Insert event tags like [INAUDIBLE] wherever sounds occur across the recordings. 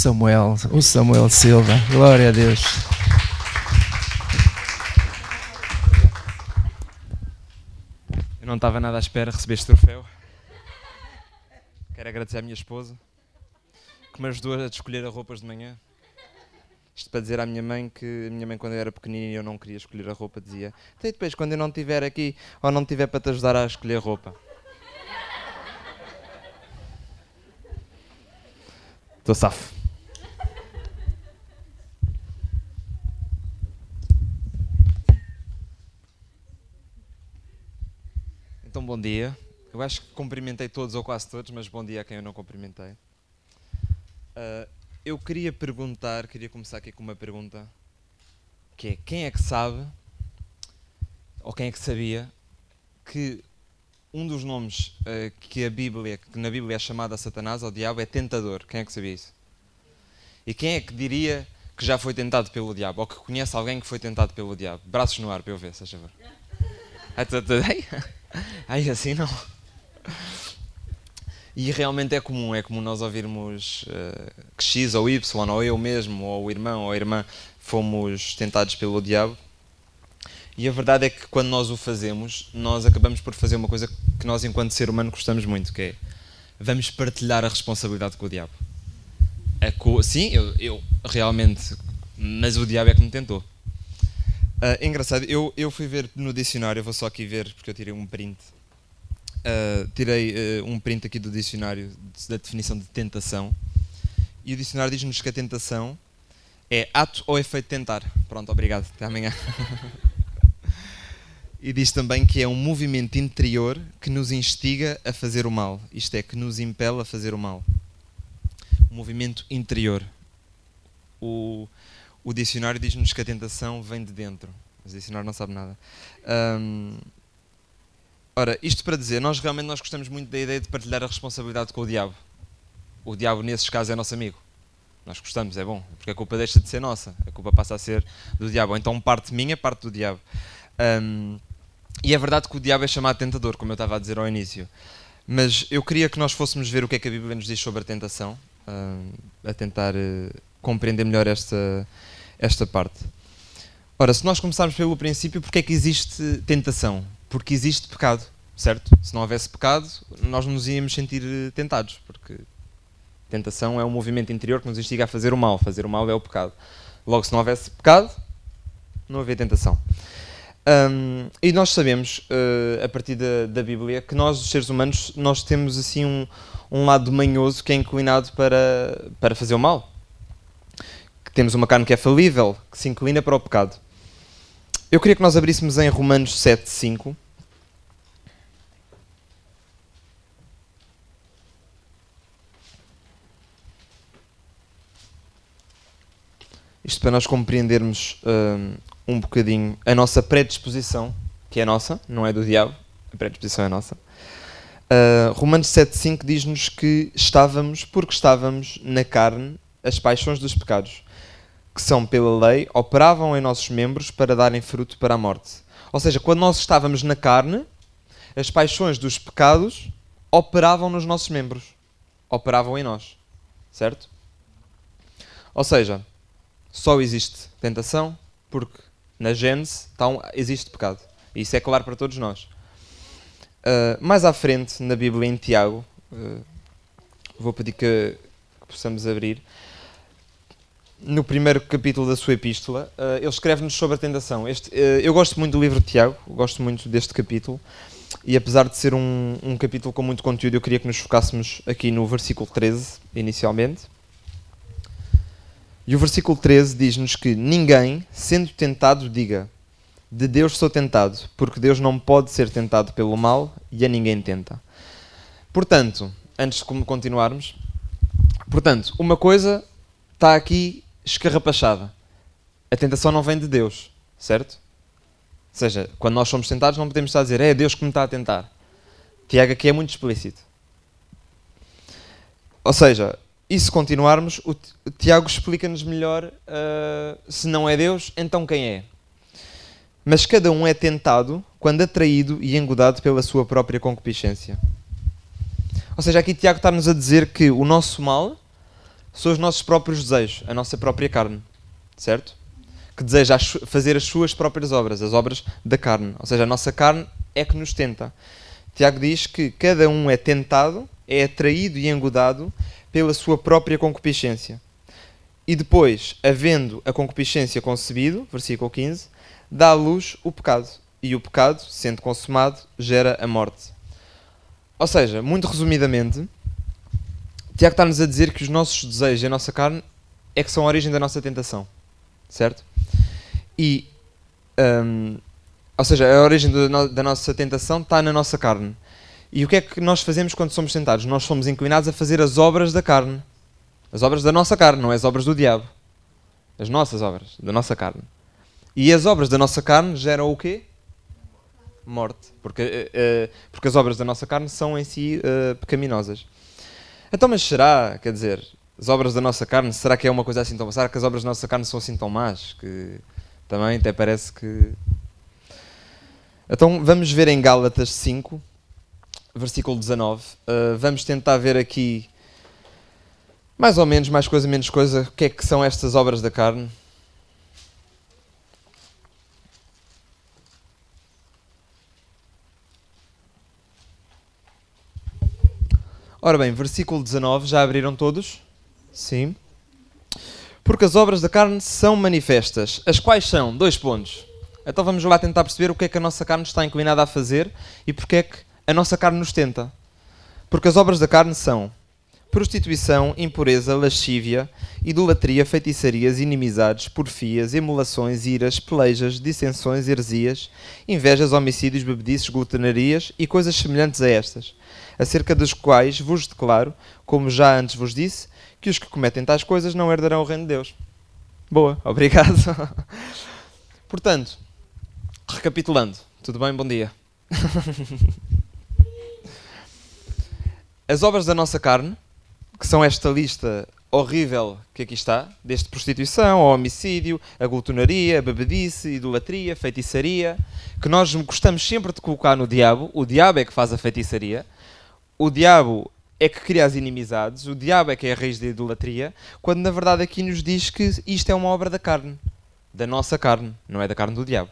Samuel, o Samuel Silva, glória a Deus. Eu não estava nada à espera de receber este troféu. Quero agradecer à minha esposa que me ajudou a escolher as roupas de manhã. Isto para dizer à minha mãe que a minha mãe, quando eu era pequenino e eu não queria escolher a roupa, dizia: Então, depois, quando eu não estiver aqui ou não estiver para te ajudar a escolher a roupa. Estou safo. Então, bom dia. Eu acho que cumprimentei todos ou quase todos, mas bom dia a quem eu não cumprimentei. Uh, eu queria perguntar, queria começar aqui com uma pergunta, que é quem é que sabe, ou quem é que sabia, que um dos nomes uh, que a Bíblia, que na Bíblia é chamado a Satanás, ao diabo, é tentador. Quem é que sabia isso? E quem é que diria que já foi tentado pelo diabo? Ou que conhece alguém que foi tentado pelo diabo? Braços no ar para eu ver, se favor. [LAUGHS] [LAUGHS] Ai, assim não. E realmente é comum, é comum nós ouvirmos uh, que X ou Y, ou eu mesmo, ou o irmão ou a irmã, fomos tentados pelo diabo. E a verdade é que quando nós o fazemos, nós acabamos por fazer uma coisa que nós, enquanto ser humano, gostamos muito, que é vamos partilhar a responsabilidade com o diabo. É co Sim, eu, eu, realmente, mas o diabo é que me tentou. Uh, engraçado, eu, eu fui ver no dicionário, vou só aqui ver, porque eu tirei um print Uh, tirei uh, um print aqui do dicionário da definição de tentação. E o dicionário diz-nos que a tentação é ato ou efeito de tentar. Pronto, obrigado. Até amanhã. [LAUGHS] e diz também que é um movimento interior que nos instiga a fazer o mal. Isto é, que nos impele a fazer o mal. Um movimento interior. O, o dicionário diz-nos que a tentação vem de dentro. Mas o dicionário não sabe nada. Um, Ora, isto para dizer, nós realmente nós gostamos muito da ideia de partilhar a responsabilidade com o diabo. O diabo, nesses casos, é nosso amigo. Nós gostamos, é bom, porque a culpa deixa de ser nossa, a culpa passa a ser do diabo. Então parte minha, parte do diabo. Um, e é verdade que o diabo é chamado tentador, como eu estava a dizer ao início. Mas eu queria que nós fôssemos ver o que é que a Bíblia nos diz sobre a tentação, a tentar uh, compreender melhor esta, esta parte. Ora, se nós começarmos pelo princípio, porque é que existe tentação? porque existe pecado, certo? Se não houvesse pecado, nós nos íamos sentir eh, tentados, porque tentação é um movimento interior que nos instiga a fazer o mal. Fazer o mal é o pecado. Logo, se não houvesse pecado, não havia tentação. Um, e nós sabemos, uh, a partir da, da, Bíblia, que nós, os seres humanos, nós temos assim um, um lado manhoso que é inclinado para, para fazer o mal. Que temos uma carne que é falível, que se inclina para o pecado. Eu queria que nós abríssemos em Romanos 7, 5. Isto para nós compreendermos um, um bocadinho a nossa predisposição, que é nossa, não é do diabo, a predisposição é nossa. Uh, Romanos 7,5 diz-nos que estávamos, porque estávamos na carne, as paixões dos pecados que são pela lei, operavam em nossos membros para darem fruto para a morte. Ou seja, quando nós estávamos na carne, as paixões dos pecados operavam nos nossos membros. Operavam em nós. Certo? Ou seja, só existe tentação porque na Gênese então, existe pecado. Isso é claro para todos nós. Uh, mais à frente, na Bíblia, em Tiago, uh, vou pedir que, que possamos abrir no primeiro capítulo da sua epístola, uh, ele escreve-nos sobre a tentação. Este, uh, eu gosto muito do livro de Tiago, gosto muito deste capítulo, e apesar de ser um, um, capítulo com muito conteúdo, eu queria que nos focássemos aqui no versículo 13, inicialmente. E o versículo 13 diz-nos que ninguém, sendo tentado, diga: De Deus sou tentado, porque Deus não pode ser tentado pelo mal e a ninguém tenta. Portanto, antes de continuarmos, portanto, uma coisa está aqui escarrapachada. A tentação não vem de Deus, certo? Ou seja, quando nós somos tentados, não podemos estar a dizer é Deus que me está a tentar. Tiago aqui é muito explícito. Ou seja, e se continuarmos, o Tiago explica-nos melhor uh, se não é Deus, então quem é? Mas cada um é tentado quando atraído e engodado pela sua própria concupiscência. Ou seja, aqui Tiago está-nos a dizer que o nosso mal são os nossos próprios desejos, a nossa própria carne, certo? Que deseja fazer as suas próprias obras, as obras da carne. Ou seja, a nossa carne é que nos tenta. Tiago diz que cada um é tentado, é atraído e engodado pela sua própria concupiscência. E depois, havendo a concupiscência concebido, versículo 15, dá à luz o pecado. E o pecado, sendo consumado, gera a morte. Ou seja, muito resumidamente, Tiago está-nos a dizer que os nossos desejos e a nossa carne é que são a origem da nossa tentação. Certo? E, um, ou seja, a origem do, da nossa tentação está na nossa carne. E o que é que nós fazemos quando somos tentados? Nós somos inclinados a fazer as obras da carne. As obras da nossa carne, não é as obras do diabo. As nossas obras, da nossa carne. E as obras da nossa carne geram o quê? Morte. Porque, uh, porque as obras da nossa carne são em si uh, pecaminosas. Então, mas será, quer dizer, as obras da nossa carne, será que é uma coisa assim tão... Será que as obras da nossa carne são assim tão más? Que também até parece que... Então, vamos ver em Gálatas 5, versículo 19. Uh, vamos tentar ver aqui mais ou menos, mais coisa, menos coisa, o que é que são estas obras da carne. Ora bem, versículo 19, já abriram todos? Sim. Porque as obras da carne são manifestas. As quais são? Dois pontos. Então vamos lá tentar perceber o que é que a nossa carne está inclinada a fazer e porque é que a nossa carne nos tenta. Porque as obras da carne são prostituição, impureza, lascívia, idolatria, feitiçarias, inimizades, porfias, emulações, iras, pelejas, dissensões, heresias, invejas, homicídios, bebedices, glutenarias e coisas semelhantes a estas, acerca das quais vos declaro, como já antes vos disse, que os que cometem tais coisas não herdarão o reino de Deus. Boa, [LAUGHS] obrigado. Portanto, recapitulando, tudo bem? Bom dia. [LAUGHS] As obras da nossa carne que são esta lista horrível que aqui está, desde prostituição, ao homicídio, a glutonaria, a bebedice, idolatria, feitiçaria, que nós gostamos sempre de colocar no diabo. O diabo é que faz a feitiçaria, o diabo é que cria as inimizades, o diabo é que é a raiz da idolatria, quando na verdade aqui nos diz que isto é uma obra da carne, da nossa carne, não é da carne do diabo.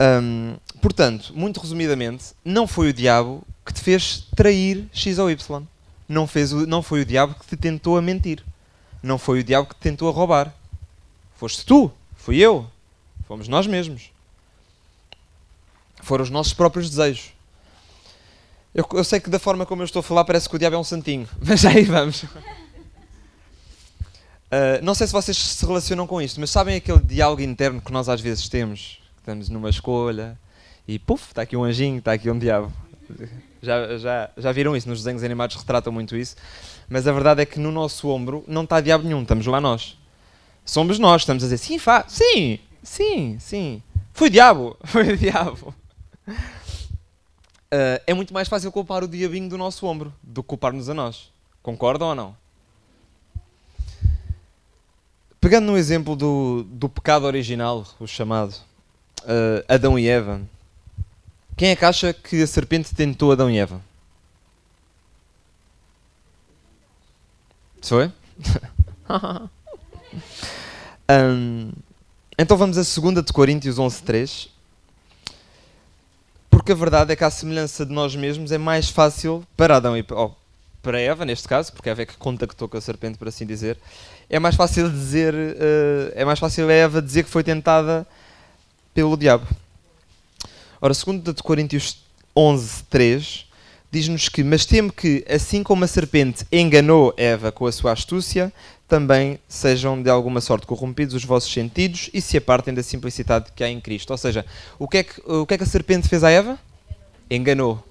Hum, portanto, muito resumidamente, não foi o diabo que te fez trair X ou Y não, fez o, não foi o diabo que te tentou a mentir. Não foi o diabo que te tentou a roubar. Foste tu, fui eu, fomos nós mesmos. Foram os nossos próprios desejos. Eu, eu, sei que da forma como eu estou a falar parece que o diabo é um santinho, [LAUGHS] mas aí vamos. Uh, não sei se vocês se relacionam com isto, mas sabem aquele diálogo interno que nós às vezes temos? Estamos numa escolha e puf, está aqui um anjinho, está aqui um diabo. Já, já, já viram isso? Nos desenhos animados retratam muito isso. Mas a verdade é que no nosso ombro não está diabo nenhum, estamos lá nós. Somos nós, estamos a dizer sim, fa sim, sim, sim. Foi o diabo, [LAUGHS] foi o diabo. Uh, [LAUGHS] é muito mais fácil culpar o diabinho do nosso ombro do que culpar-nos a nós. Concordam ou não? Pegando no exemplo do, do pecado original, o chamado uh, Adão e Eva, quem é que acha que a serpente tentou Adão e Eva? Foi? um, [LAUGHS] então vamos a 2 de Coríntios 11.3 Porque a verdade é que a semelhança de nós mesmos é mais fácil para Adão e oh, para Eva, neste caso, porque Eva é que contactou com a serpente, por assim dizer, é mais fácil dizer, uh, é mais fácil a Eva dizer que foi tentada pelo diabo. Ora, 2 de Coríntios 11, 3, diz-nos que, mas temo que, assim como a serpente enganou Eva com a sua astúcia, também sejam de alguma sorte corrompidos os vossos sentidos e se apartem da simplicidade que há em Cristo. Ou seja, o que é que, o que, é que a serpente fez a Eva? Enganou.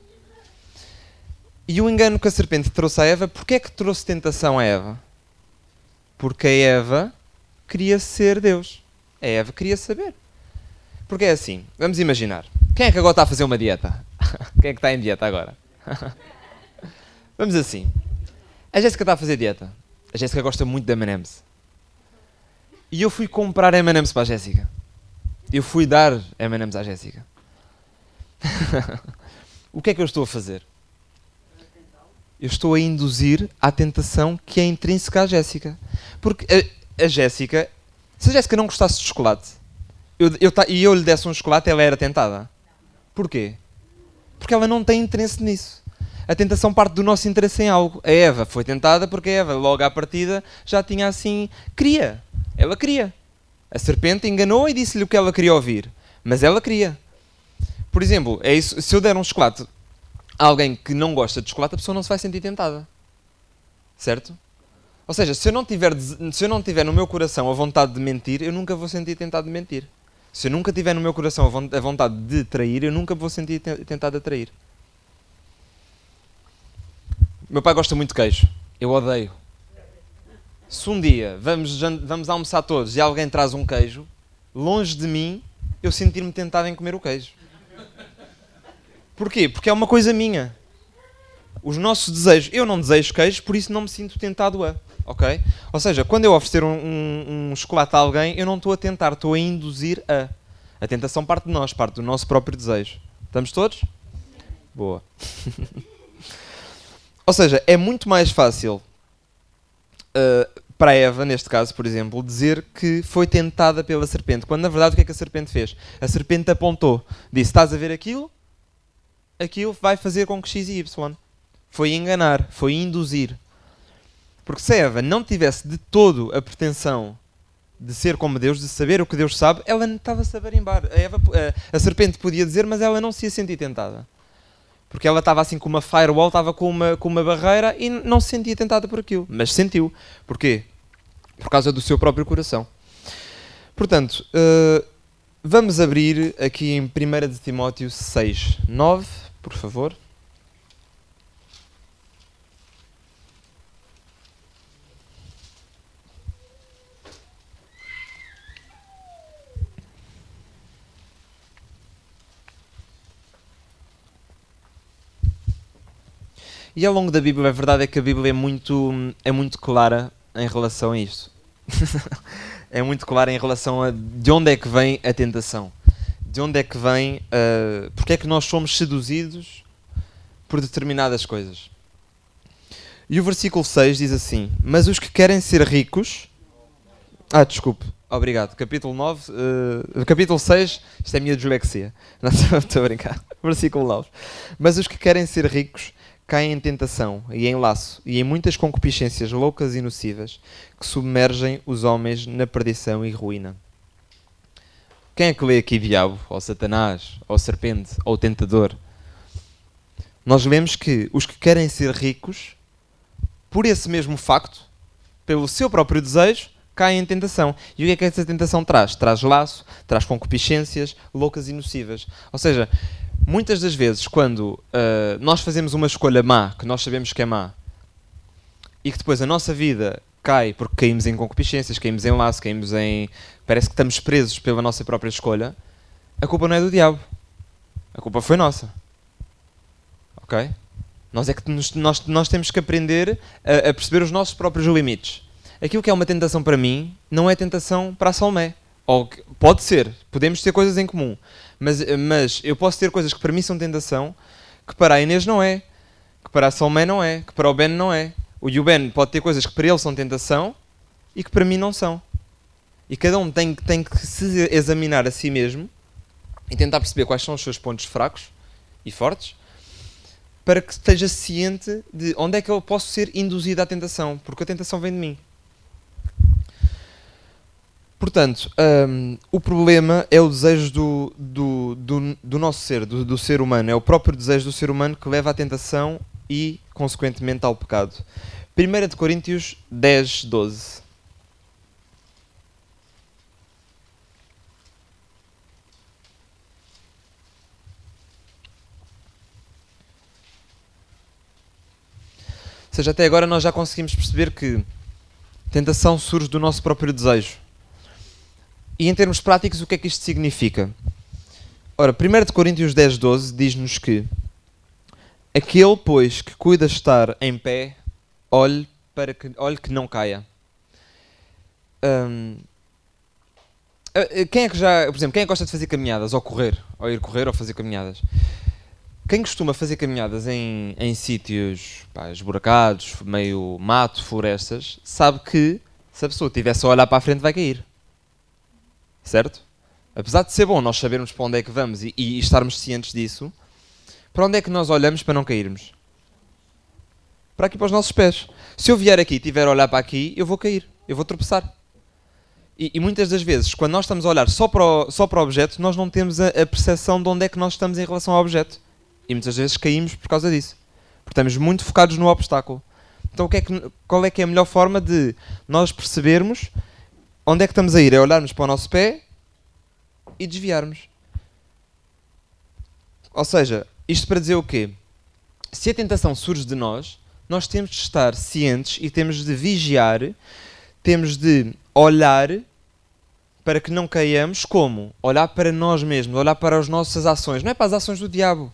E o engano que a serpente trouxe a Eva, porquê é que trouxe tentação a Eva? Porque a Eva queria ser Deus. A Eva queria saber. Porque é assim, vamos imaginar. Quem é que agora está a fazer uma dieta? [LAUGHS] Quem é que está em dieta agora? [LAUGHS] vamos assim. A Jéssica está a fazer dieta. A Jéssica gosta muito de M&M's. E eu fui comprar M&M's para a Jéssica. Eu fui dar M&M's à Jéssica. [LAUGHS] o que é que eu estou a fazer? Eu estou a induzir à tentação que é intrínseca à Jéssica. Porque a, a Jéssica, se a Jéssica não gostasse de chocolate eu, eu, e eu lhe desse um chocolate, ela era tentada. Porquê? Porque ela não tem interesse nisso. A tentação parte do nosso interesse em algo. A Eva foi tentada porque a Eva, logo à partida, já tinha assim. queria. Ela queria. A serpente enganou e disse-lhe o que ela queria ouvir. Mas ela queria. Por exemplo, é isso, se eu der um chocolate a alguém que não gosta de chocolate, a pessoa não se vai sentir tentada. Certo? Ou seja, se eu não tiver, se eu não tiver no meu coração a vontade de mentir, eu nunca vou sentir tentado de mentir. Se eu nunca tiver no meu coração a vontade de trair, eu nunca vou sentir tentado a trair. Meu pai gosta muito de queijo. Eu odeio. Se um dia vamos, vamos almoçar todos e alguém traz um queijo, longe de mim, eu sentir-me tentado em comer o queijo. Porquê? Porque é uma coisa minha. Os nossos desejos. Eu não desejo queijo, por isso não me sinto tentado a. Ok? Ou seja, quando eu oferecer um, um, um chocolate a alguém, eu não estou a tentar, estou a induzir a. A tentação parte de nós, parte do nosso próprio desejo. Estamos todos? Boa. [LAUGHS] Ou seja, é muito mais fácil uh, para Eva, neste caso, por exemplo, dizer que foi tentada pela serpente, quando na verdade o que é que a serpente fez? A serpente apontou, disse: Estás a ver aquilo? Aquilo vai fazer com que X e Y. Foi enganar, foi induzir. Porque se Eva não tivesse de todo a pretensão de ser como Deus, de saber o que Deus sabe, ela estava-se a barimbar. A, Eva, a, a serpente podia dizer, mas ela não se ia sentir tentada. Porque ela estava assim com uma firewall, estava com uma, com uma barreira e não se sentia tentada por aquilo. Mas sentiu. Porquê? Por causa do seu próprio coração. Portanto, uh, vamos abrir aqui em 1 de Timóteo 6, 9, por favor. E ao longo da Bíblia, a verdade é que a Bíblia é muito, é muito clara em relação a isto. [LAUGHS] é muito clara em relação a de onde é que vem a tentação. De onde é que vem. Uh, porque é que nós somos seduzidos por determinadas coisas. E o versículo 6 diz assim: Mas os que querem ser ricos. Ah, desculpe. Obrigado. Capítulo 9. Uh, capítulo 6. Isto é a minha dislexia. [LAUGHS] Não [LAUGHS] estou a brincar. Versículo 9. Mas os que querem ser ricos caem em tentação e em laço e em muitas concupiscências loucas e nocivas que submergem os homens na perdição e ruína. Quem é que lê aqui diabo, ou Satanás, ou serpente, ou tentador? Nós lemos que os que querem ser ricos, por esse mesmo facto, pelo seu próprio desejo, caem em tentação. E o que é que essa tentação traz? Traz laço, traz concupiscências loucas e nocivas. Ou seja, muitas das vezes, quando uh, nós fazemos uma escolha má, que nós sabemos que é má, e que depois a nossa vida cai porque caímos em concupiscências, caímos em laço, caímos em. parece que estamos presos pela nossa própria escolha, a culpa não é do diabo. A culpa foi nossa. Ok? Nós é que nos, nós, nós temos que aprender a, a, perceber os nossos próprios limites. Aquilo que é uma tentação para mim não é tentação para a Salmé. Ou pode ser, podemos ter coisas em comum. Mas, mas eu posso ter coisas que para mim são tentação, que para a Inês não é, que para a Salmé não é, que para o Ben não é. O Ben pode ter coisas que para ele são tentação e que para mim não são. E cada um tem, tem que se examinar a si mesmo e tentar perceber quais são os seus pontos fracos e fortes para que esteja ciente de onde é que eu posso ser induzido à tentação, porque a tentação vem de mim. Portanto, um, o problema é o desejo do, do, do, do nosso ser, do, do, ser humano. É o próprio desejo do ser humano que leva à tentação e, consequentemente, ao pecado. 1 de Coríntios 10, 12. Ou seja, até agora nós já conseguimos perceber que tentação surge do nosso próprio desejo. E em termos práticos, o que é que isto significa? Ora, 1 Coríntios 10, 12 diz-nos que aquele, pois, que cuida estar em pé, olhe para que, olhe que não caia. Hum, quem é que já, por exemplo, quem é que gosta de fazer caminhadas, ou correr, ou ir correr, ou fazer caminhadas? quem costuma fazer caminhadas em, em sítios pá, esburacados, meio mato, florestas, sabe que se a pessoa estiver a olhar para a frente vai cair. Certo? Apesar de ser bom nós sabermos para onde é que vamos e, e estarmos cientes disso, para onde é que nós olhamos para não cairmos? Para aqui para os nossos pés. Se eu vier aqui e estiver a olhar para aqui, eu vou cair, eu vou tropeçar. E, e, muitas das vezes, quando nós estamos a olhar só para o, só para o objeto, nós não temos a, a percepção de onde é que nós estamos em relação ao objeto. E muitas vezes caímos por causa disso. Porque estamos muito focados no obstáculo. Então, é que, qual é que é a melhor forma de nós percebermos onde é que estamos a ir? É olharmos para o nosso pé e desviarmos. Ou seja, isto para dizer o quê? Se a tentação surge de nós, nós temos de estar cientes e temos de vigiar, temos de olhar para que não caiamos como? Olhar para nós mesmos, olhar para as nossas ações. Não é para as ações do diabo,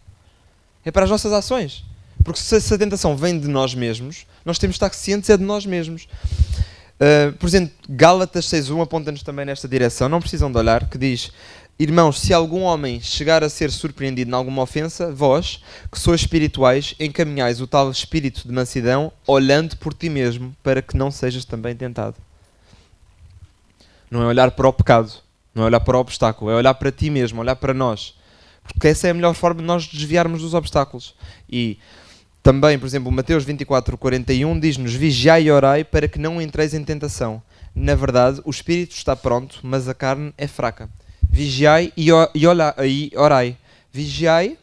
é para as nossas ações. Porque se a tentação vem de nós mesmos, nós temos de estar cientes é de nós mesmos. Uh, por exemplo, Gálatas 6.1 aponta-nos também nesta direção, não precisam de olhar, que diz Irmãos, se algum homem chegar a ser surpreendido em alguma ofensa, vós, que sois espirituais, encaminhais o tal espírito de mansidão, olhando por ti mesmo, para que não sejas também tentado. Não é olhar para o pecado, não é olhar para o obstáculo, é olhar para ti mesmo, olhar para nós. Porque essa é a melhor forma de nós desviarmos dos obstáculos. E também, por exemplo, Mateus 24, 41 diz-nos: Vigiai e orai para que não entreis em tentação. Na verdade, o espírito está pronto, mas a carne é fraca. Vigiai e, e, olha, e orai. Vigiai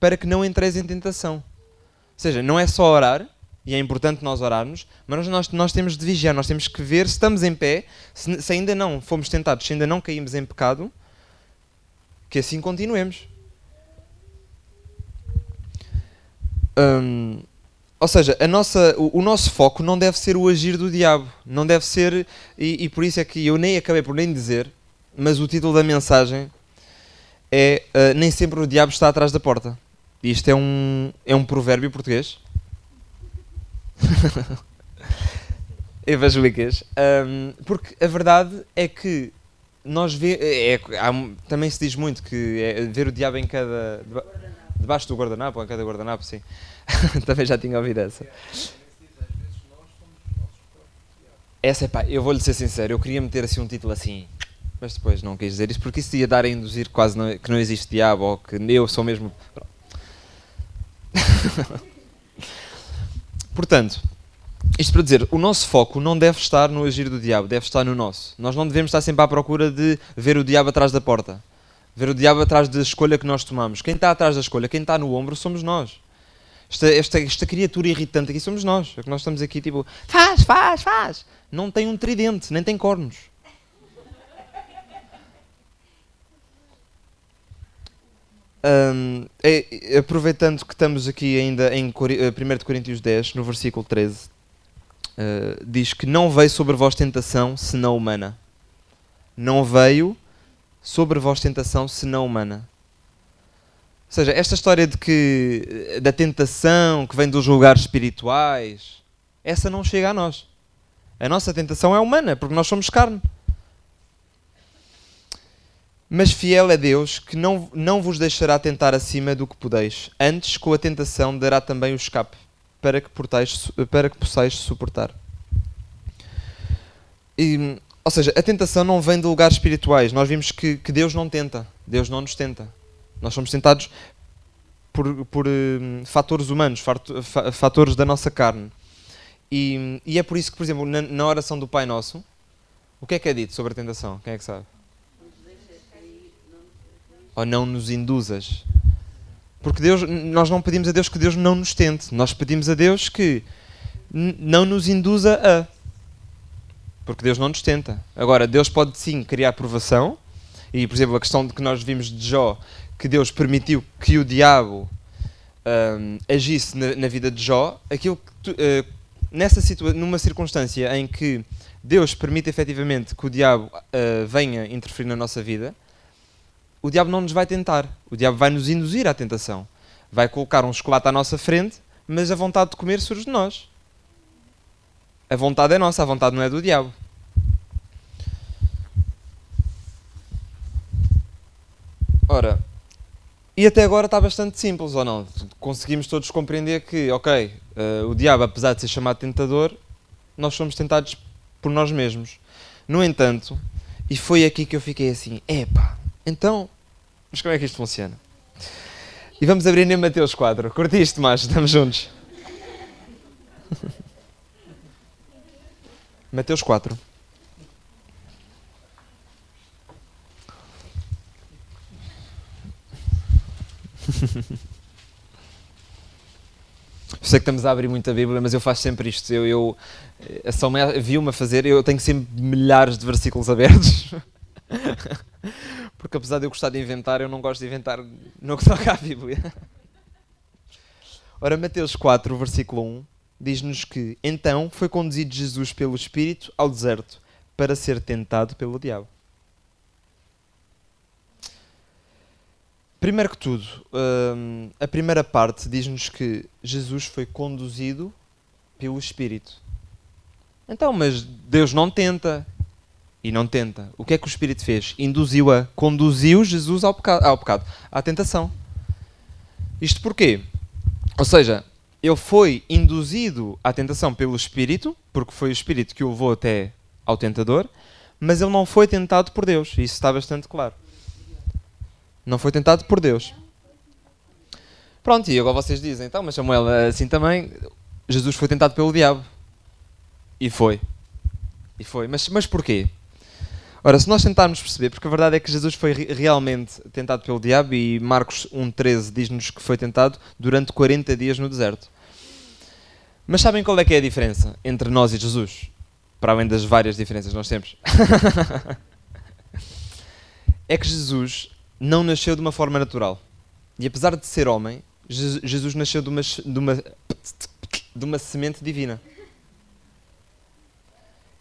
para que não entreis em tentação. Ou seja, não é só orar, e é importante nós orarmos, mas nós, nós temos de vigiar, nós temos que ver se estamos em pé, se, se ainda não fomos tentados, se ainda não caímos em pecado, que assim continuemos. Ou seja, a nossa, o, o, nosso foco não deve ser o agir do diabo, não deve ser, e, e, por isso é que eu nem acabei por nem dizer, mas o título da mensagem é uh, Nem sempre o diabo está atrás da porta. Isto é um, é um provérbio português. [LAUGHS] Evangélicas. Um, porque a verdade é que nós vê, é, é, também se diz muito que é ver o diabo em cada. Deba, debaixo do guardanapo, em cada guardanapo, sim. [LAUGHS] também já tinha ouvido essa. Essa é pá, eu vou-lhe ser sincero, eu queria meter assim um título assim, mas depois não quis dizer isso porque isso ia dar a induzir quase não, que não existe diabo ou que eu sou mesmo. [LAUGHS] Portanto, isto para dizer, o nosso foco não deve estar no agir do diabo, deve estar no nosso. Nós não devemos estar sempre à procura de ver o diabo atrás da porta, ver o diabo atrás da escolha que nós tomamos. Quem está atrás da escolha, quem está no ombro, somos nós. Esta, esta, esta criatura irritante aqui somos nós. É que nós estamos aqui tipo, faz, faz, faz. Não tem um tridente, nem tem cornos. Um, é, aproveitando que estamos aqui ainda em 1 eh, Coríntios 10, no versículo 13, uh, eh, diz que não veio sobre vós tentação senão humana. Não veio sobre vós tentação senão humana. Ou seja, esta história de que da tentação que vem dos lugares espirituais, essa não chega a nós. A nossa tentação é humana, porque nós somos carne. Mas fiel é Deus, que não, não vos deixará tentar acima do que podeis. Antes, com a tentação, dará também o escape, para que, portais, para que possais suportar. E, ou seja, a tentação não vem de lugares espirituais. Nós vimos que, que Deus não tenta. Deus não nos tenta. Nós somos tentados por, por um, fatores humanos, fatores da nossa carne. E, e, é por isso que, por exemplo, na, na oração do Pai Nosso, o que é que é dito sobre a tentação? Quem é que sabe? ou não nos induzas. Porque Deus, nós não pedimos a Deus que Deus não nos tente, nós pedimos a Deus que não nos induza a. Porque Deus não nos tenta. Agora, Deus pode sim criar provação, e por exemplo, a questão de que nós vimos de Jó, que Deus permitiu que o diabo um, agisse na, na, vida de Jó, aquilo que uh, nessa numa circunstância em que Deus permite efetivamente que o diabo uh, venha interferir na nossa vida, o diabo não nos vai tentar. O diabo vai nos induzir à tentação. Vai colocar um chocolate à nossa frente, mas a vontade de comer surge de nós. A vontade é nossa, a vontade não é do diabo. Ora, E até agora está bastante simples, ou não? Conseguimos todos compreender que, ok, uh, o diabo, apesar de ser chamado tentador, nós somos tentados por nós mesmos. No entanto, e foi aqui que eu fiquei assim, epá, então, mas como é que isto funciona? E vamos abrir em Mateus 4. Curtiste, mais, estamos juntos. [LAUGHS] Mateus 4. sei que estamos a abrir muita Bíblia, mas eu faço sempre isto. Eu, eu a Salomé viu-me a fazer, eu tenho sempre milhares de versículos abertos. [LAUGHS] Porque apesar de eu gostar de inventar, eu não gosto de inventar no que toca à Bíblia. Ora, Mateus 4, versículo 1, diz-nos que então foi conduzido Jesus pelo Espírito ao deserto para ser tentado pelo diabo. Primeiro que tudo, hum, a primeira parte diz-nos que Jesus foi conduzido pelo Espírito. Então, mas Deus não tenta. E não tenta. O que é que o Espírito fez? Induziu-a, conduziu Jesus ao pecado, ao pecado, à tentação. Isto porquê? Ou seja, ele foi induzido à tentação pelo Espírito, porque foi o Espírito que o levou até ao tentador, mas ele não foi tentado por Deus. Isso está bastante claro. Não foi tentado por Deus. Pronto, e agora vocês dizem, então, mas Samuel, assim também, Jesus foi tentado pelo diabo. E foi. E foi. Mas, mas porquê? Ora, se nós tentarmos perceber, porque a verdade é que Jesus foi realmente tentado pelo diabo e Marcos 1.13 diz-nos que foi tentado durante 40 dias no deserto. Mas sabem qual é que é a diferença entre nós e Jesus? Para além das várias diferenças que nós temos. [LAUGHS] é que Jesus não nasceu de uma forma natural. E apesar de ser homem, Jesus nasceu de uma, de uma, de uma semente divina.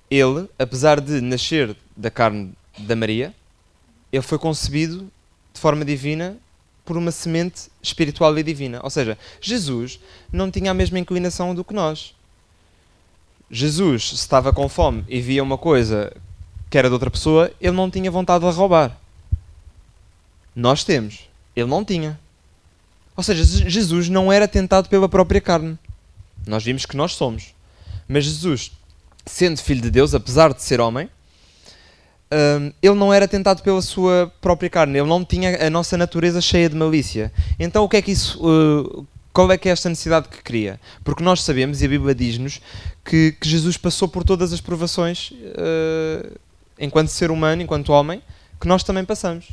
Ele, apesar de nascer da carne da Maria, ele foi concebido de forma divina por uma semente espiritual e divina. Ou seja, Jesus não tinha a mesma inclinação do que nós. Jesus, se estava com fome e via uma coisa que era de outra pessoa, ele não tinha vontade de roubar. Nós temos. Ele não tinha. Ou seja, Jesus não era tentado pela própria carne. Nós vimos que nós somos. Mas Jesus, sendo filho de Deus, apesar de ser homem, um, ele não era tentado pela sua própria carne. Ele não tinha a nossa natureza cheia de malícia. Então, o que é que isso. Uh, qual é que é esta necessidade que cria? Porque nós sabemos, e a Bíblia diz-nos, que, que, Jesus passou por todas as provações, uh, enquanto ser humano, enquanto homem, que nós também passamos.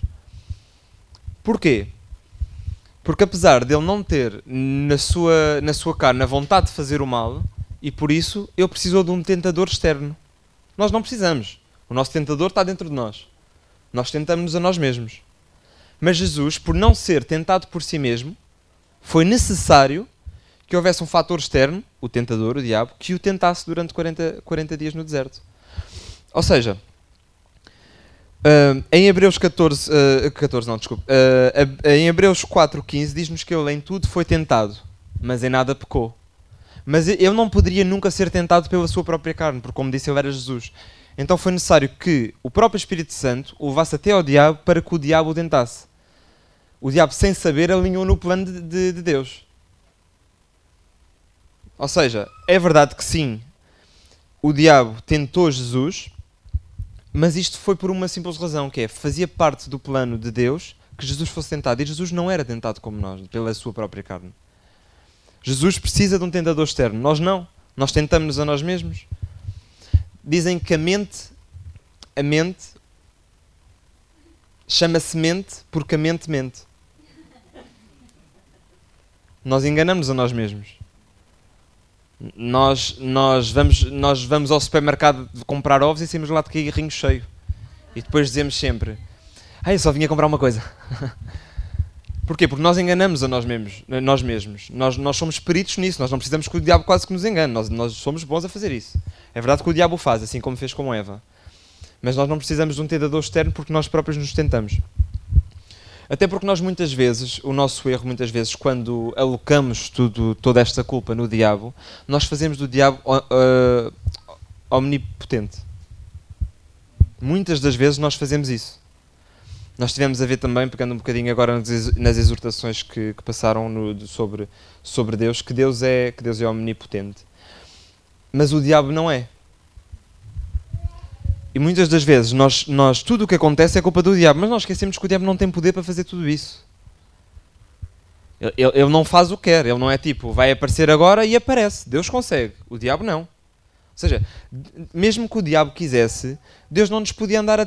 Porquê? Porque apesar de ele não ter na sua, na sua carne a vontade de fazer o mal, e por isso ele precisou de um tentador externo. Nós não precisamos. O nosso tentador está dentro de nós. Nós tentamos-nos a nós mesmos. Mas Jesus, por não ser tentado por si mesmo, foi necessário que houvesse um fator externo, o tentador, o diabo, que o tentasse durante 40, 40 dias no deserto. Ou seja, Uh, em Hebreus 14, uh, 14 não, desculpe. Uh, em Hebreus 4.15 diz-nos que ele em tudo foi tentado, mas em nada pecou. Mas ele não poderia nunca ser tentado pela sua própria carne, porque como disse ele era Jesus. Então foi necessário que o próprio Espírito Santo o levasse até ao diabo para que o diabo o tentasse. O diabo, sem saber, alinhou no plano de, de, de Deus. Ou seja, é verdade que sim, o diabo tentou Jesus, mas isto foi por uma simples razão, que é, fazia parte do plano de Deus que Jesus fosse tentado. E Jesus não era tentado como nós, pela sua própria carne. Jesus precisa de um tentador externo. Nós não. Nós tentamos-nos a nós mesmos. Dizem que a mente, a mente, chama-se mente porque a mente mente. Nós enganamos a nós mesmos. Nós, nós, vamos, nós vamos ao supermercado comprar ovos e saímos lá de carrinho cheio. E depois dizemos sempre: Ah, eu só vinha comprar uma coisa. [LAUGHS] Porquê? Porque nós enganamos a nós mesmos. Nós, mesmos. Nós, nós somos peritos nisso. Nós não precisamos que o diabo quase que nos engane. Nós, nós somos bons a fazer isso. É verdade que o diabo faz, assim como fez com Eva. Mas nós não precisamos de um tentador externo porque nós próprios nos tentamos. Até porque nós muitas vezes, o nosso erro muitas vezes, quando alocamos tudo, toda esta culpa no diabo, nós fazemos do diabo uh, omnipotente. Muitas das vezes nós fazemos isso. Nós tivemos a ver também, pegando um bocadinho agora nas exortações que, que passaram no, sobre, sobre Deus, que Deus, é, que Deus é omnipotente. Mas o diabo não é. E muitas das vezes nós, nós tudo o que acontece é culpa do diabo, mas nós esquecemos que o diabo não tem poder para fazer tudo isso. Ele, ele, ele não faz o que quer, ele não é tipo, vai aparecer agora e aparece. Deus consegue, o diabo não. Ou seja, mesmo que o diabo quisesse, Deus não nos podia andar uh,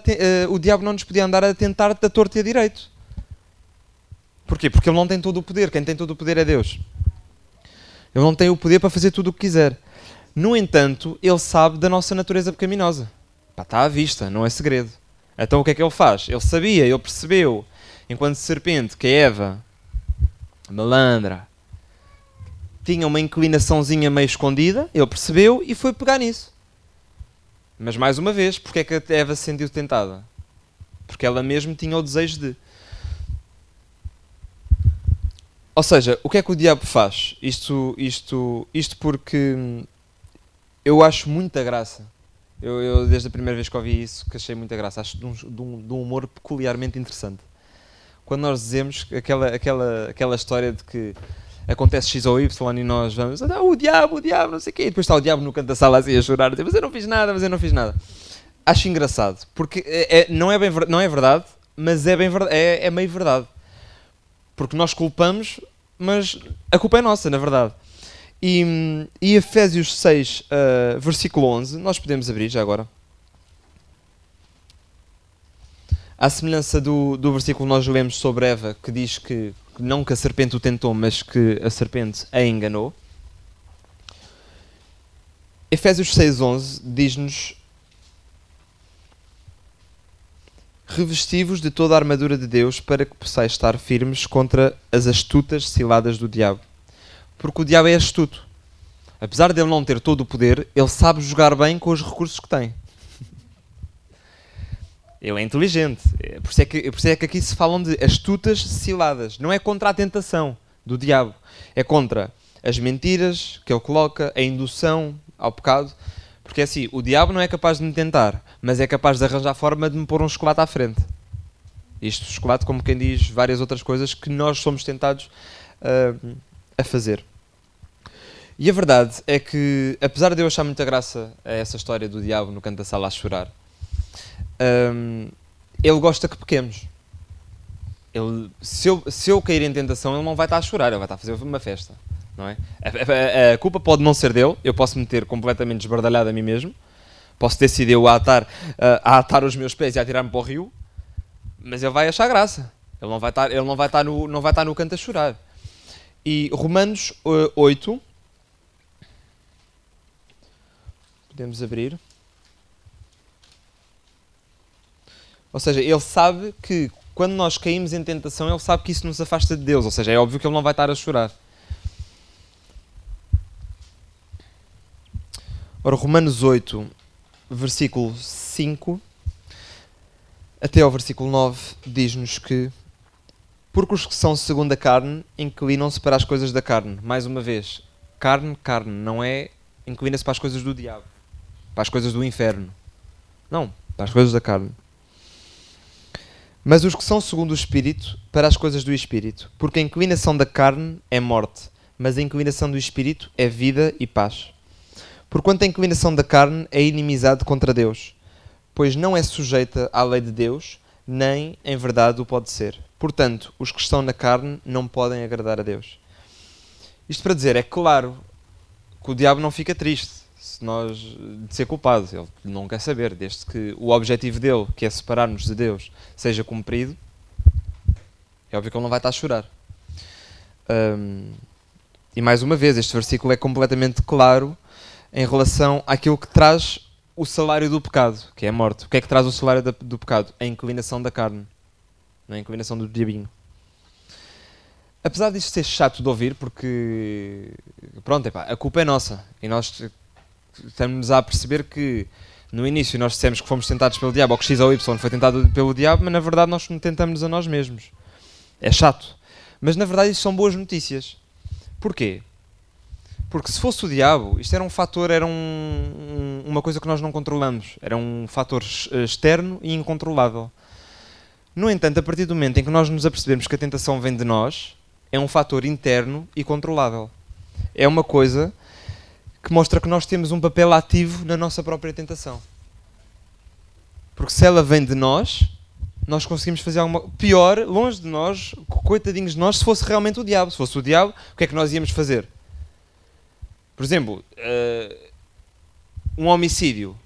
o diabo não nos podia andar a tentar da torta e a direito. Porquê? Porque ele não tem todo o poder. Quem tem todo o poder é Deus. Ele não tem o poder para fazer tudo o que quiser. No entanto, ele sabe da nossa natureza pecaminosa. Pá, está à vista, não é segredo. Então o que é que ele faz? Ele sabia, ele percebeu, enquanto serpente, que Eva, malandra, tinha uma inclinaçãozinha meio escondida, ele percebeu e foi pegar nisso. Mas mais uma vez, porque é que a Eva se sentiu tentada? Porque ela mesmo tinha o desejo de. Ou seja, o que é que o diabo faz? Isto, isto, isto porque eu acho muita graça. Eu, eu, desde a primeira vez que ouvi isso, que achei muita graça. Acho de um, de um, de um humor peculiarmente interessante. Quando nós dizemos aquela, aquela, aquela história de que acontece X ou Y e nós vamos, ah, o diabo, o diabo, não sei o quê. E depois está o diabo no canto da sala assim a chorar, a dizer, mas eu não fiz nada, mas eu não fiz nada. Acho engraçado, porque é, é não, é bem, não é verdade, mas é, bem, é, é meio verdade. Porque nós culpamos, mas a culpa é nossa, na verdade. E, e Efésios 6, uh, versículo 11, nós podemos abrir já agora. À semelhança do, do versículo que nós lemos sobre Eva, que diz que não que a serpente o tentou, mas que a serpente a enganou. Efésios 6.11 diz-nos Revestivos de toda a armadura de Deus para que possais estar firmes contra as astutas ciladas do diabo. Porque o diabo é astuto. Apesar de ele não ter todo o poder, ele sabe jogar bem com os recursos que tem. Ele é inteligente. É, por isso é, que, por isso é que aqui se falam de astutas ciladas. Não é contra a tentação do diabo. É contra as mentiras que ele coloca, a indução ao pecado. Porque é assim, o diabo não é capaz de me tentar, mas é capaz de arranjar forma de me pôr um chocolate à frente. Isto, chocolate, como quem diz várias outras coisas que nós somos tentados uh, a fazer. E a verdade é que, apesar de eu achar muita graça a essa história do diabo no canto da sala a chorar, um, ele gosta que pequemos. Ele, se, eu, se eu cair em tentação, ele não vai estar a chorar, ele vai estar a fazer uma festa. Não é? a, a, a culpa pode não ser dele, eu posso me ter completamente desbardalhado a mim mesmo, posso decidir eu a atar, a atar os meus pés e a tirar-me para o rio, mas ele vai achar graça. Ele não vai estar, ele não vai estar, no, não vai estar no canto a chorar. E Romanos uh, 8, podemos abrir. Ou seja, ele sabe que quando nós caímos em tentação, ele sabe que isso nos afasta de Deus. Ou seja, é óbvio que ele não vai estar a chorar. Ora, Romanos 8, versículo 5 até ao versículo 9, diz-nos que porque os que são segundo a carne inclinam-se para as coisas da carne. Mais uma vez, carne, carne, não é inclina-se para as coisas do diabo, para as coisas do inferno. Não, para as coisas da carne. Mas os que são segundo o Espírito, para as coisas do Espírito. Porque a inclinação da carne é morte, mas a inclinação do Espírito é vida e paz. Porquanto a inclinação da carne é inimizade contra Deus, pois não é sujeita à lei de Deus, nem em verdade o pode ser. Portanto, os que estão na carne não podem agradar a Deus. Isto para dizer, é claro que o diabo não fica triste nós de ser culpados. Ele não quer saber, desde que o objetivo dele, que é separar-nos de Deus, seja cumprido, é óbvio que ele não vai estar a chorar. Um, e mais uma vez, este versículo é completamente claro em relação àquilo que traz o salário do pecado, que é a morte. O que é que traz o salário do pecado? A inclinação da carne, é a inclinação do diabinho. Apesar disto ser chato de ouvir, porque pronto, epá, a culpa é nossa e nós estamos a perceber que no início nós dissemos que fomos tentados pelo diabo, ou que X ou Y foi tentado pelo diabo, mas na verdade nós tentamos a nós mesmos. É chato. Mas na verdade isso são boas notícias. Porquê? Porque se fosse o diabo, isto era um fator, era um, uma coisa que nós não controlamos. Era um fator externo e incontrolável. No entanto, a partir do momento em que nós nos apercebemos que a tentação vem de nós, é um fator interno e controlável. É uma coisa que mostra que nós temos um papel ativo na nossa própria tentação. Porque se ela vem de nós, nós conseguimos fazer alguma pior, longe de nós, coitadinhos de nós, se fosse realmente o diabo. Se fosse o diabo, o que é que nós íamos fazer? Por exemplo, uh, um homicídio.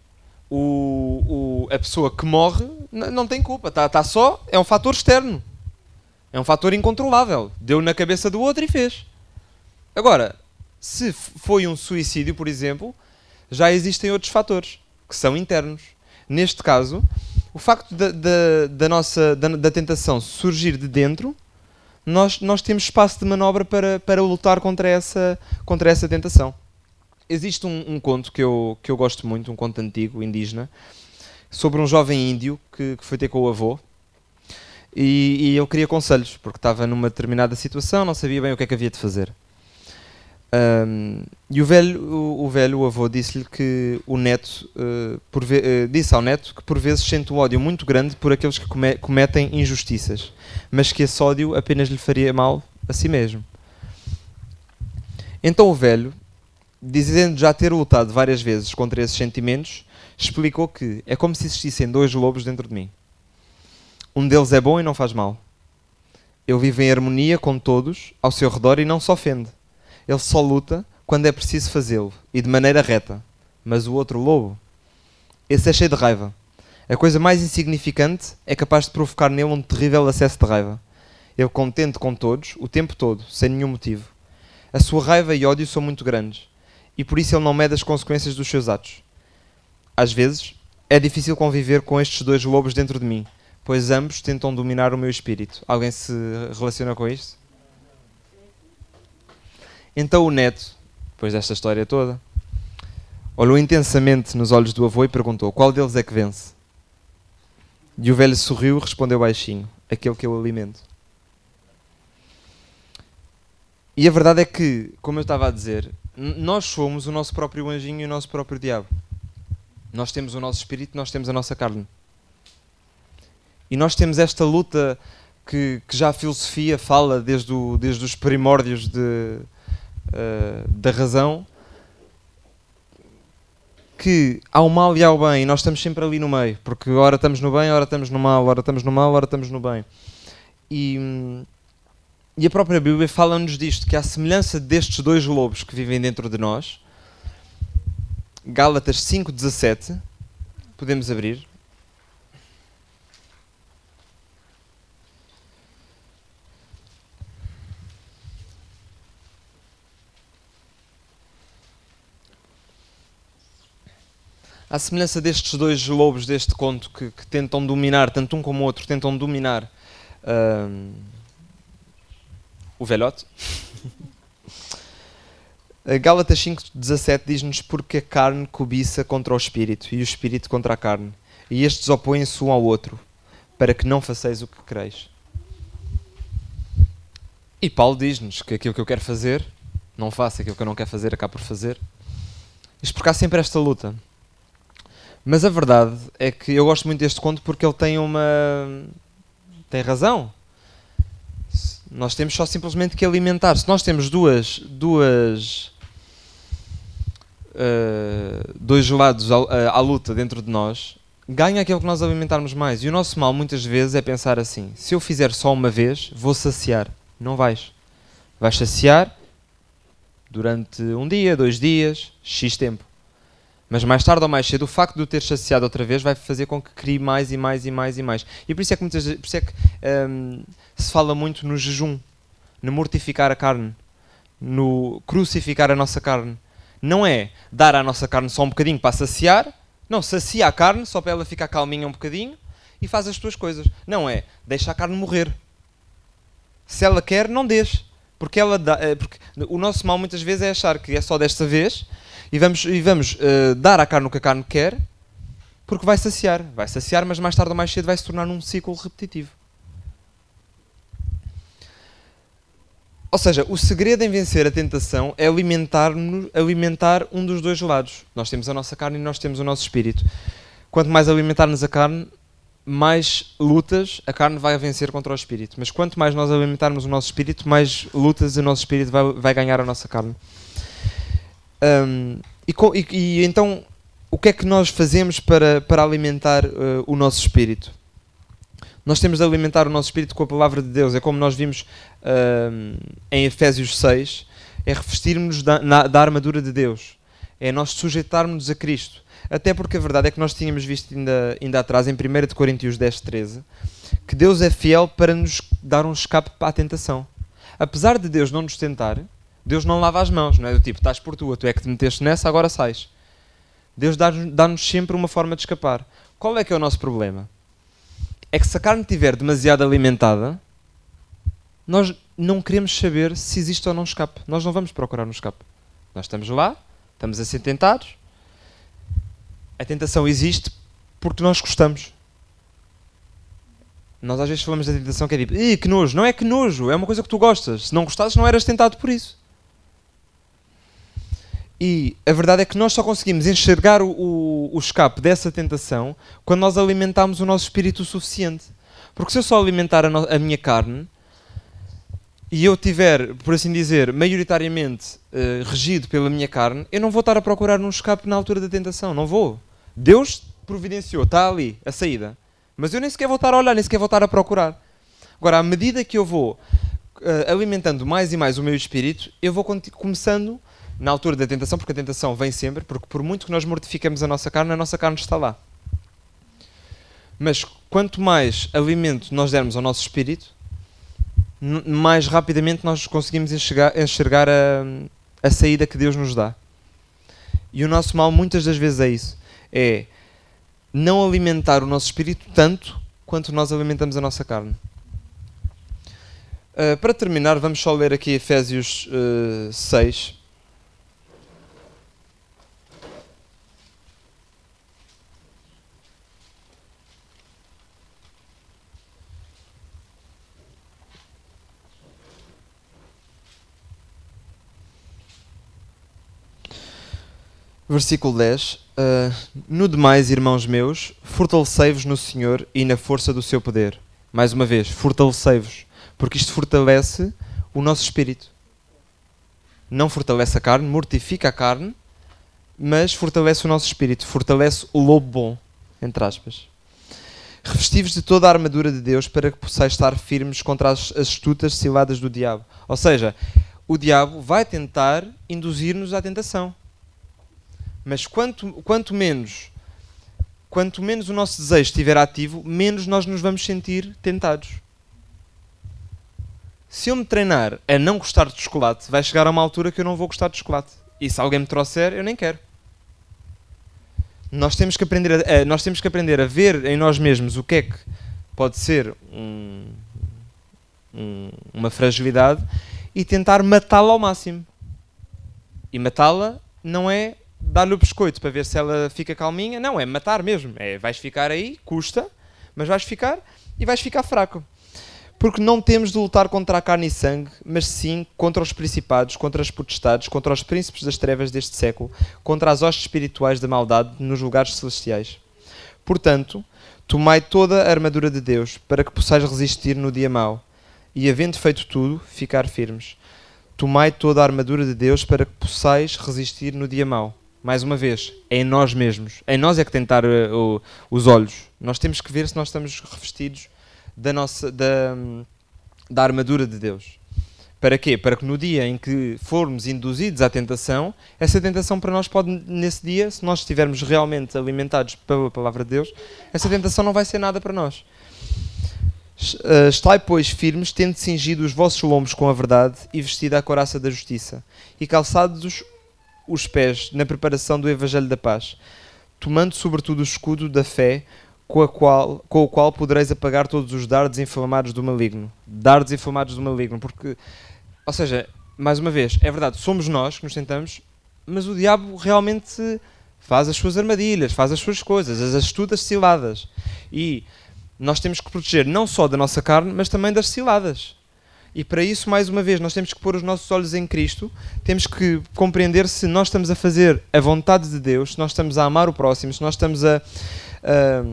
O, o, a pessoa que morre não tem culpa, está tá só, é um fator externo. É um fator incontrolável. Deu na cabeça do outro e fez. Agora, se foi um suicídio, por exemplo, já existem outros fatores que são internos. Neste caso, o facto da, da, da nossa da, da, tentação surgir de dentro, nós, nós temos espaço de manobra para, para lutar contra essa, contra essa tentação. Existe um, um conto que eu, que eu gosto muito, um conto antigo, indígena, sobre um jovem índio que, que foi ter com o avô e, e eu queria conselhos, porque estava numa determinada situação, não sabia bem o que é que havia de fazer. Um, e o velho, o, o velho avô disse-lhe que o neto uh, uh, disse ao neto que por vezes sente um ódio muito grande por aqueles que come, cometem injustiças, mas que esse ódio apenas lhe faria mal a si mesmo. Então o velho, dizendo já ter lutado várias vezes contra esses sentimentos, explicou que é como se existissem dois lobos dentro de mim. Um deles é bom e não faz mal. Ele vive em harmonia com todos ao seu redor e não se ofende ele só luta quando é preciso fazê-lo e de maneira reta. Mas o outro lobo, esse é cheio de raiva. A coisa mais insignificante é capaz de provocar nele um terrível acesso de raiva. Ele contente com todos, o tempo todo, sem nenhum motivo. A sua raiva e ódio são muito grandes, e por isso ele não mede as consequências dos seus atos. Às vezes, é difícil conviver com estes dois lobos dentro de mim, pois ambos tentam dominar o meu espírito. Alguém se relaciona com isto? Então o neto, depois desta história toda, olhou intensamente nos olhos do avô e perguntou: Qual deles é que vence? E o velho sorriu e respondeu baixinho: Aquele que eu alimento. E a verdade é que, como eu estava a dizer, nós somos o nosso próprio anjinho e o nosso próprio diabo. Nós temos o nosso espírito, nós temos a nossa carne. E nós temos esta luta que, que já a filosofia fala desde, o, desde os primórdios de, uh, da razão que há o mal e há o bem, nós estamos sempre ali no meio, porque ora estamos no bem, ora estamos no mal, ora estamos no mal, ora estamos no bem. E, e a própria Bíblia fala-nos disto, que à semelhança destes dois lobos que vivem dentro de nós, Gálatas 5,17, podemos abrir. À semelhança destes dois lobos deste conto que, que tentam dominar, tanto um como o outro, tentam dominar uh, o velhote. [LAUGHS] Gálatas 5,17 diz-nos porque a carne cobiça contra o espírito e o espírito contra a carne, e estes opõem-se um ao outro, para que não façais o que quereis. E Paulo diz-nos que aquilo que eu quero fazer, não faço, aquilo que eu não quero fazer, acabo por fazer. Isto porque há sempre esta luta. Mas a verdade é que eu gosto muito deste conto porque ele tem uma. tem razão. Nós temos só simplesmente que alimentar. Se nós temos duas. duas. Uh, dois lados à, à, luta dentro de nós, ganha aquilo que nós alimentarmos mais. E o nosso mal muitas vezes é pensar assim: se eu fizer só uma vez, vou saciar. Não vais. Vais saciar durante um dia, dois dias, X tempo. Mas mais tarde ou mais cedo, o facto de o ter saciado outra vez vai fazer com que crie mais e mais e mais e mais. E por isso é que, muitas, por isso é que um, se fala muito no jejum, no mortificar a carne, no crucificar a nossa carne. Não é dar à nossa carne só um bocadinho para saciar, não, sacia a carne só para ela ficar calminha um bocadinho e faz as tuas coisas. Não é, deixa a carne morrer. Se ela quer, não deixe. Porque, ela dá, eh, porque o nosso mal muitas vezes é achar que é só desta vez e vamos, e vamos uh, dar à carne o que a carne quer, porque vai saciar. Vai saciar, mas mais tarde ou mais cedo vai se tornar num ciclo repetitivo. Ou seja, o segredo em vencer a tentação é alimentar, alimentar um dos dois lados. Nós temos a nossa carne e nós temos o nosso espírito. Quanto mais alimentarmos a carne, mais lutas a carne vai vencer contra o espírito. Mas quanto mais nós alimentarmos o nosso espírito, mais lutas o nosso espírito vai, vai ganhar a nossa carne. Um, e, e, e, então, o que é que nós fazemos para, para alimentar uh, o nosso espírito? Nós temos de alimentar o nosso espírito com a palavra de Deus. É como nós vimos uh, em Efésios 6, é revestirmos da, da armadura de Deus. É nós sujeitarmos a Cristo. Até porque a verdade é que nós tínhamos visto ainda, ainda atrás, em 1 Coríntios 10, 13, que Deus é fiel para nos dar um escape para a tentação. Apesar de Deus não nos tentar, Deus não lava as mãos, não é do tipo, estás por tua, tu é que te meteste nessa, agora sais. Deus dá-nos sempre uma forma de escapar. Qual é que é o nosso problema? É que se a carne estiver demasiado alimentada, nós não queremos saber se existe ou não escape. Nós não vamos procurar um escape. Nós estamos lá, estamos a ser tentados, a tentação existe porque nós gostamos. Nós às vezes falamos da tentação que é tipo, que nojo. Não é que nojo, é uma coisa que tu gostas. Se não gostasses, não eras tentado por isso. E a verdade é que nós só conseguimos enxergar o, o, o escape dessa tentação quando nós alimentamos o nosso espírito o suficiente. Porque se eu só alimentar a, no, a minha carne e eu tiver, por assim dizer, maioritariamente uh, regido pela minha carne, eu não vou estar a procurar um escape na altura da tentação. Não vou. Deus providenciou, está ali, a saída. Mas eu nem sequer vou estar a olhar, nem sequer vou estar a procurar. Agora, à medida que eu vou uh, alimentando mais e mais o meu espírito, eu vou começando na altura da tentação, porque a tentação vem sempre, porque por muito que nós mortificamos a nossa carne, a nossa carne está lá. Mas quanto mais alimento nós dermos ao nosso espírito, mais rapidamente nós conseguimos enxergar, enxergar a, a saída que Deus nos dá. E o nosso mal muitas das vezes é isso é não alimentar o nosso espírito tanto quanto nós alimentamos a nossa carne. Uh, para terminar, vamos só ler aqui Efésios uh, 6. Versículo 10: uh, ah, No demais, irmãos meus, fortalecei-vos no Senhor e na força do seu poder. Mais uma vez, fortalecei-vos, porque isto fortalece o nosso espírito. Não fortalece a carne, mortifica a carne, mas fortalece o nosso espírito, fortalece o lobo bom, entre aspas. Revesti-vos de toda a armadura de Deus para que possais estar firmes contra as astutas ciladas do diabo. Ou seja, o diabo vai tentar induzir-nos à tentação. Mas quanto, quanto menos quanto menos o nosso desejo estiver ativo, menos nós nos vamos sentir tentados. Se eu me treinar a não gostar de chocolate, vai chegar a uma altura que eu não vou gostar de chocolate. E se alguém me trouxer, eu nem quero. Nós temos que aprender a, nós temos que aprender a ver em nós mesmos o que é que pode ser um, um, uma fragilidade e tentar matá-la ao máximo. E matá-la não é dar-lhe o biscoito para ver se ela fica calminha. Não, é matar mesmo. É, vais ficar aí, custa, mas vais ficar e vais ficar fraco. Porque não temos de lutar contra a carne e sangue, mas sim contra os principados, contra as potestades, contra os príncipes das trevas deste século, contra as hostes espirituais da maldade nos lugares celestiais. Portanto, tomai toda a armadura de Deus, para que possais resistir no dia mau, e havendo feito tudo, ficar firmes. Tomai toda a armadura de Deus, para que possais resistir no dia mau mais uma vez, é em nós mesmos. Em nós é que tentar uh, os olhos. Nós temos que ver se nós estamos revestidos da, nossa, da, da armadura de Deus. Para quê? Para que no dia em que formos induzidos à tentação, essa tentação para nós pode, nesse dia, se nós estivermos realmente alimentados pela palavra de Deus, essa tentação não vai ser nada para nós. Uh, estai, pois, firmes, tendo cingido os vossos lombos com a verdade e vestida a coraça da justiça, e calçados os pés na preparação do Evangelho da Paz, tomando sobretudo o escudo da fé, com, qual, com o qual podereis apagar todos os dardos inflamados do maligno. Dardos inflamados do maligno, porque, ou seja, mais uma vez, é verdade, somos nós que nos tentamos, mas o diabo realmente faz as suas armadilhas, faz as suas coisas, as astutas ciladas. E nós temos que proteger não só da nossa carne, mas também das ciladas. E para isso, mais uma vez, nós temos que pôr os nossos olhos em Cristo, temos que compreender se nós estamos a fazer a vontade de Deus, se nós estamos a amar o próximo, se nós estamos a, a,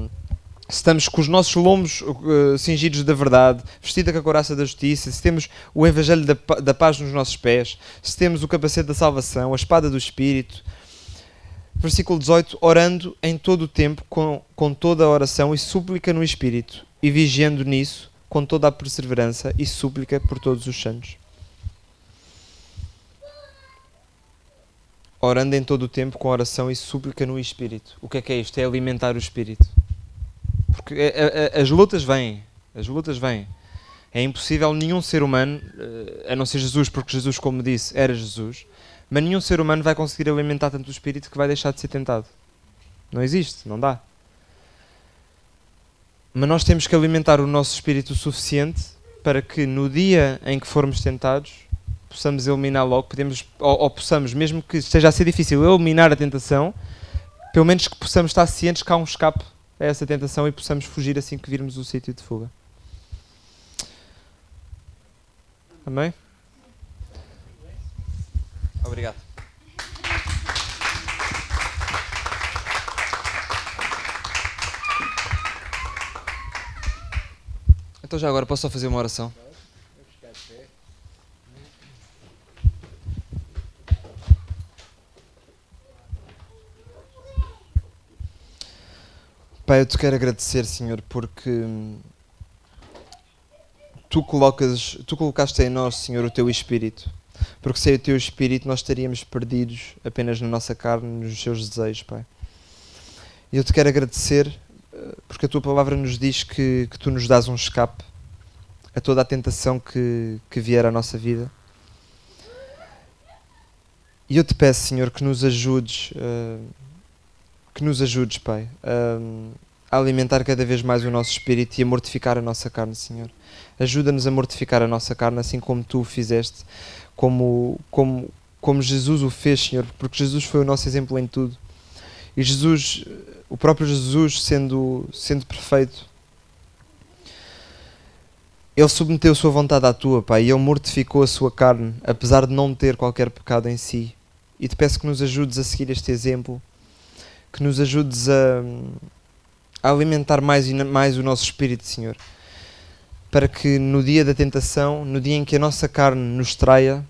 se estamos com os nossos lombos uh, cingidos da verdade, vestida com a coraça da justiça, se temos o evangelho da, da paz nos nossos pés, se temos o capacete da salvação, a espada do Espírito. Versículo 18: Orando em todo o tempo, com, com toda a oração e súplica no Espírito, e vigiando nisso, com toda a perseverança e súplica por todos os santos. Orando em todo o tempo, com oração e súplica no Espírito. O que é que é isto? É alimentar o Espírito porque a, a, as lutas vêm. As lutas vêm. É impossível nenhum ser humano, eh, a não ser Jesus, porque Jesus, como disse, era Jesus, mas nenhum ser humano vai conseguir alimentar tanto o espírito que vai deixar de ser tentado. Não existe, não dá. Mas nós temos que alimentar o nosso espírito o suficiente para que no dia em que formos tentados possamos eliminar logo, podemos, ou, ou possamos, mesmo que esteja a ser difícil eliminar a tentação, pelo menos que possamos estar cientes que há um escape a essa tentação e possamos fugir assim que virmos o sítio de fuga. Amém? Obrigado. Então já agora posso só fazer uma oração? Pai, eu te quero agradecer, Senhor, porque tu colocas, tu colocaste em nós, Senhor, o teu espírito. Porque sem o teu espírito nós estaríamos perdidos apenas na nossa carne, nos seus desejos, Pai. E eu te quero agradecer porque a tua palavra nos diz que, que tu nos dás um escape a toda a tentação que, que vier à nossa vida. E eu te peço, Senhor, que nos ajudes. Uh, que nos ajudes, Pai, a alimentar cada vez mais o nosso espírito e a mortificar a nossa carne, Senhor. Ajuda-nos a mortificar a nossa carne, assim como tu o fizeste, como, como, como Jesus o fez, Senhor, porque Jesus foi o nosso exemplo em tudo. E Jesus, o próprio Jesus, sendo, sendo perfeito, ele submeteu sua vontade à tua, Pai, e ele mortificou a sua carne, apesar de não ter qualquer pecado em si. E te peço que nos ajudes a seguir este exemplo que nos ajudes a, a alimentar mais e mais o nosso espírito, Senhor. Para que no dia da tentação, no dia em que a nossa carne nos traia,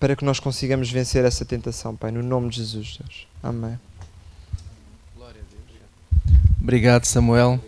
para que nós consigamos vencer essa tentação, Pai, no nome de Jesus, Deus. Amém. Obrigado, Samuel.